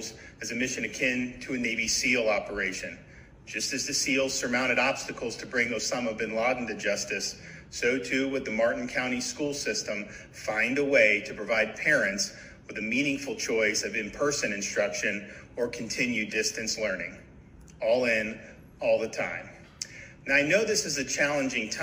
obstacles as a mission akin to a Navy SEAL operation. Just as the SEALs surmounted obstacles to bring Osama bin Laden to justice, so too would the Martin County school system find a way to provide parents with a meaningful choice of in person instruction or continued distance learning. All in, all the time. Now, I know this is a challenging time.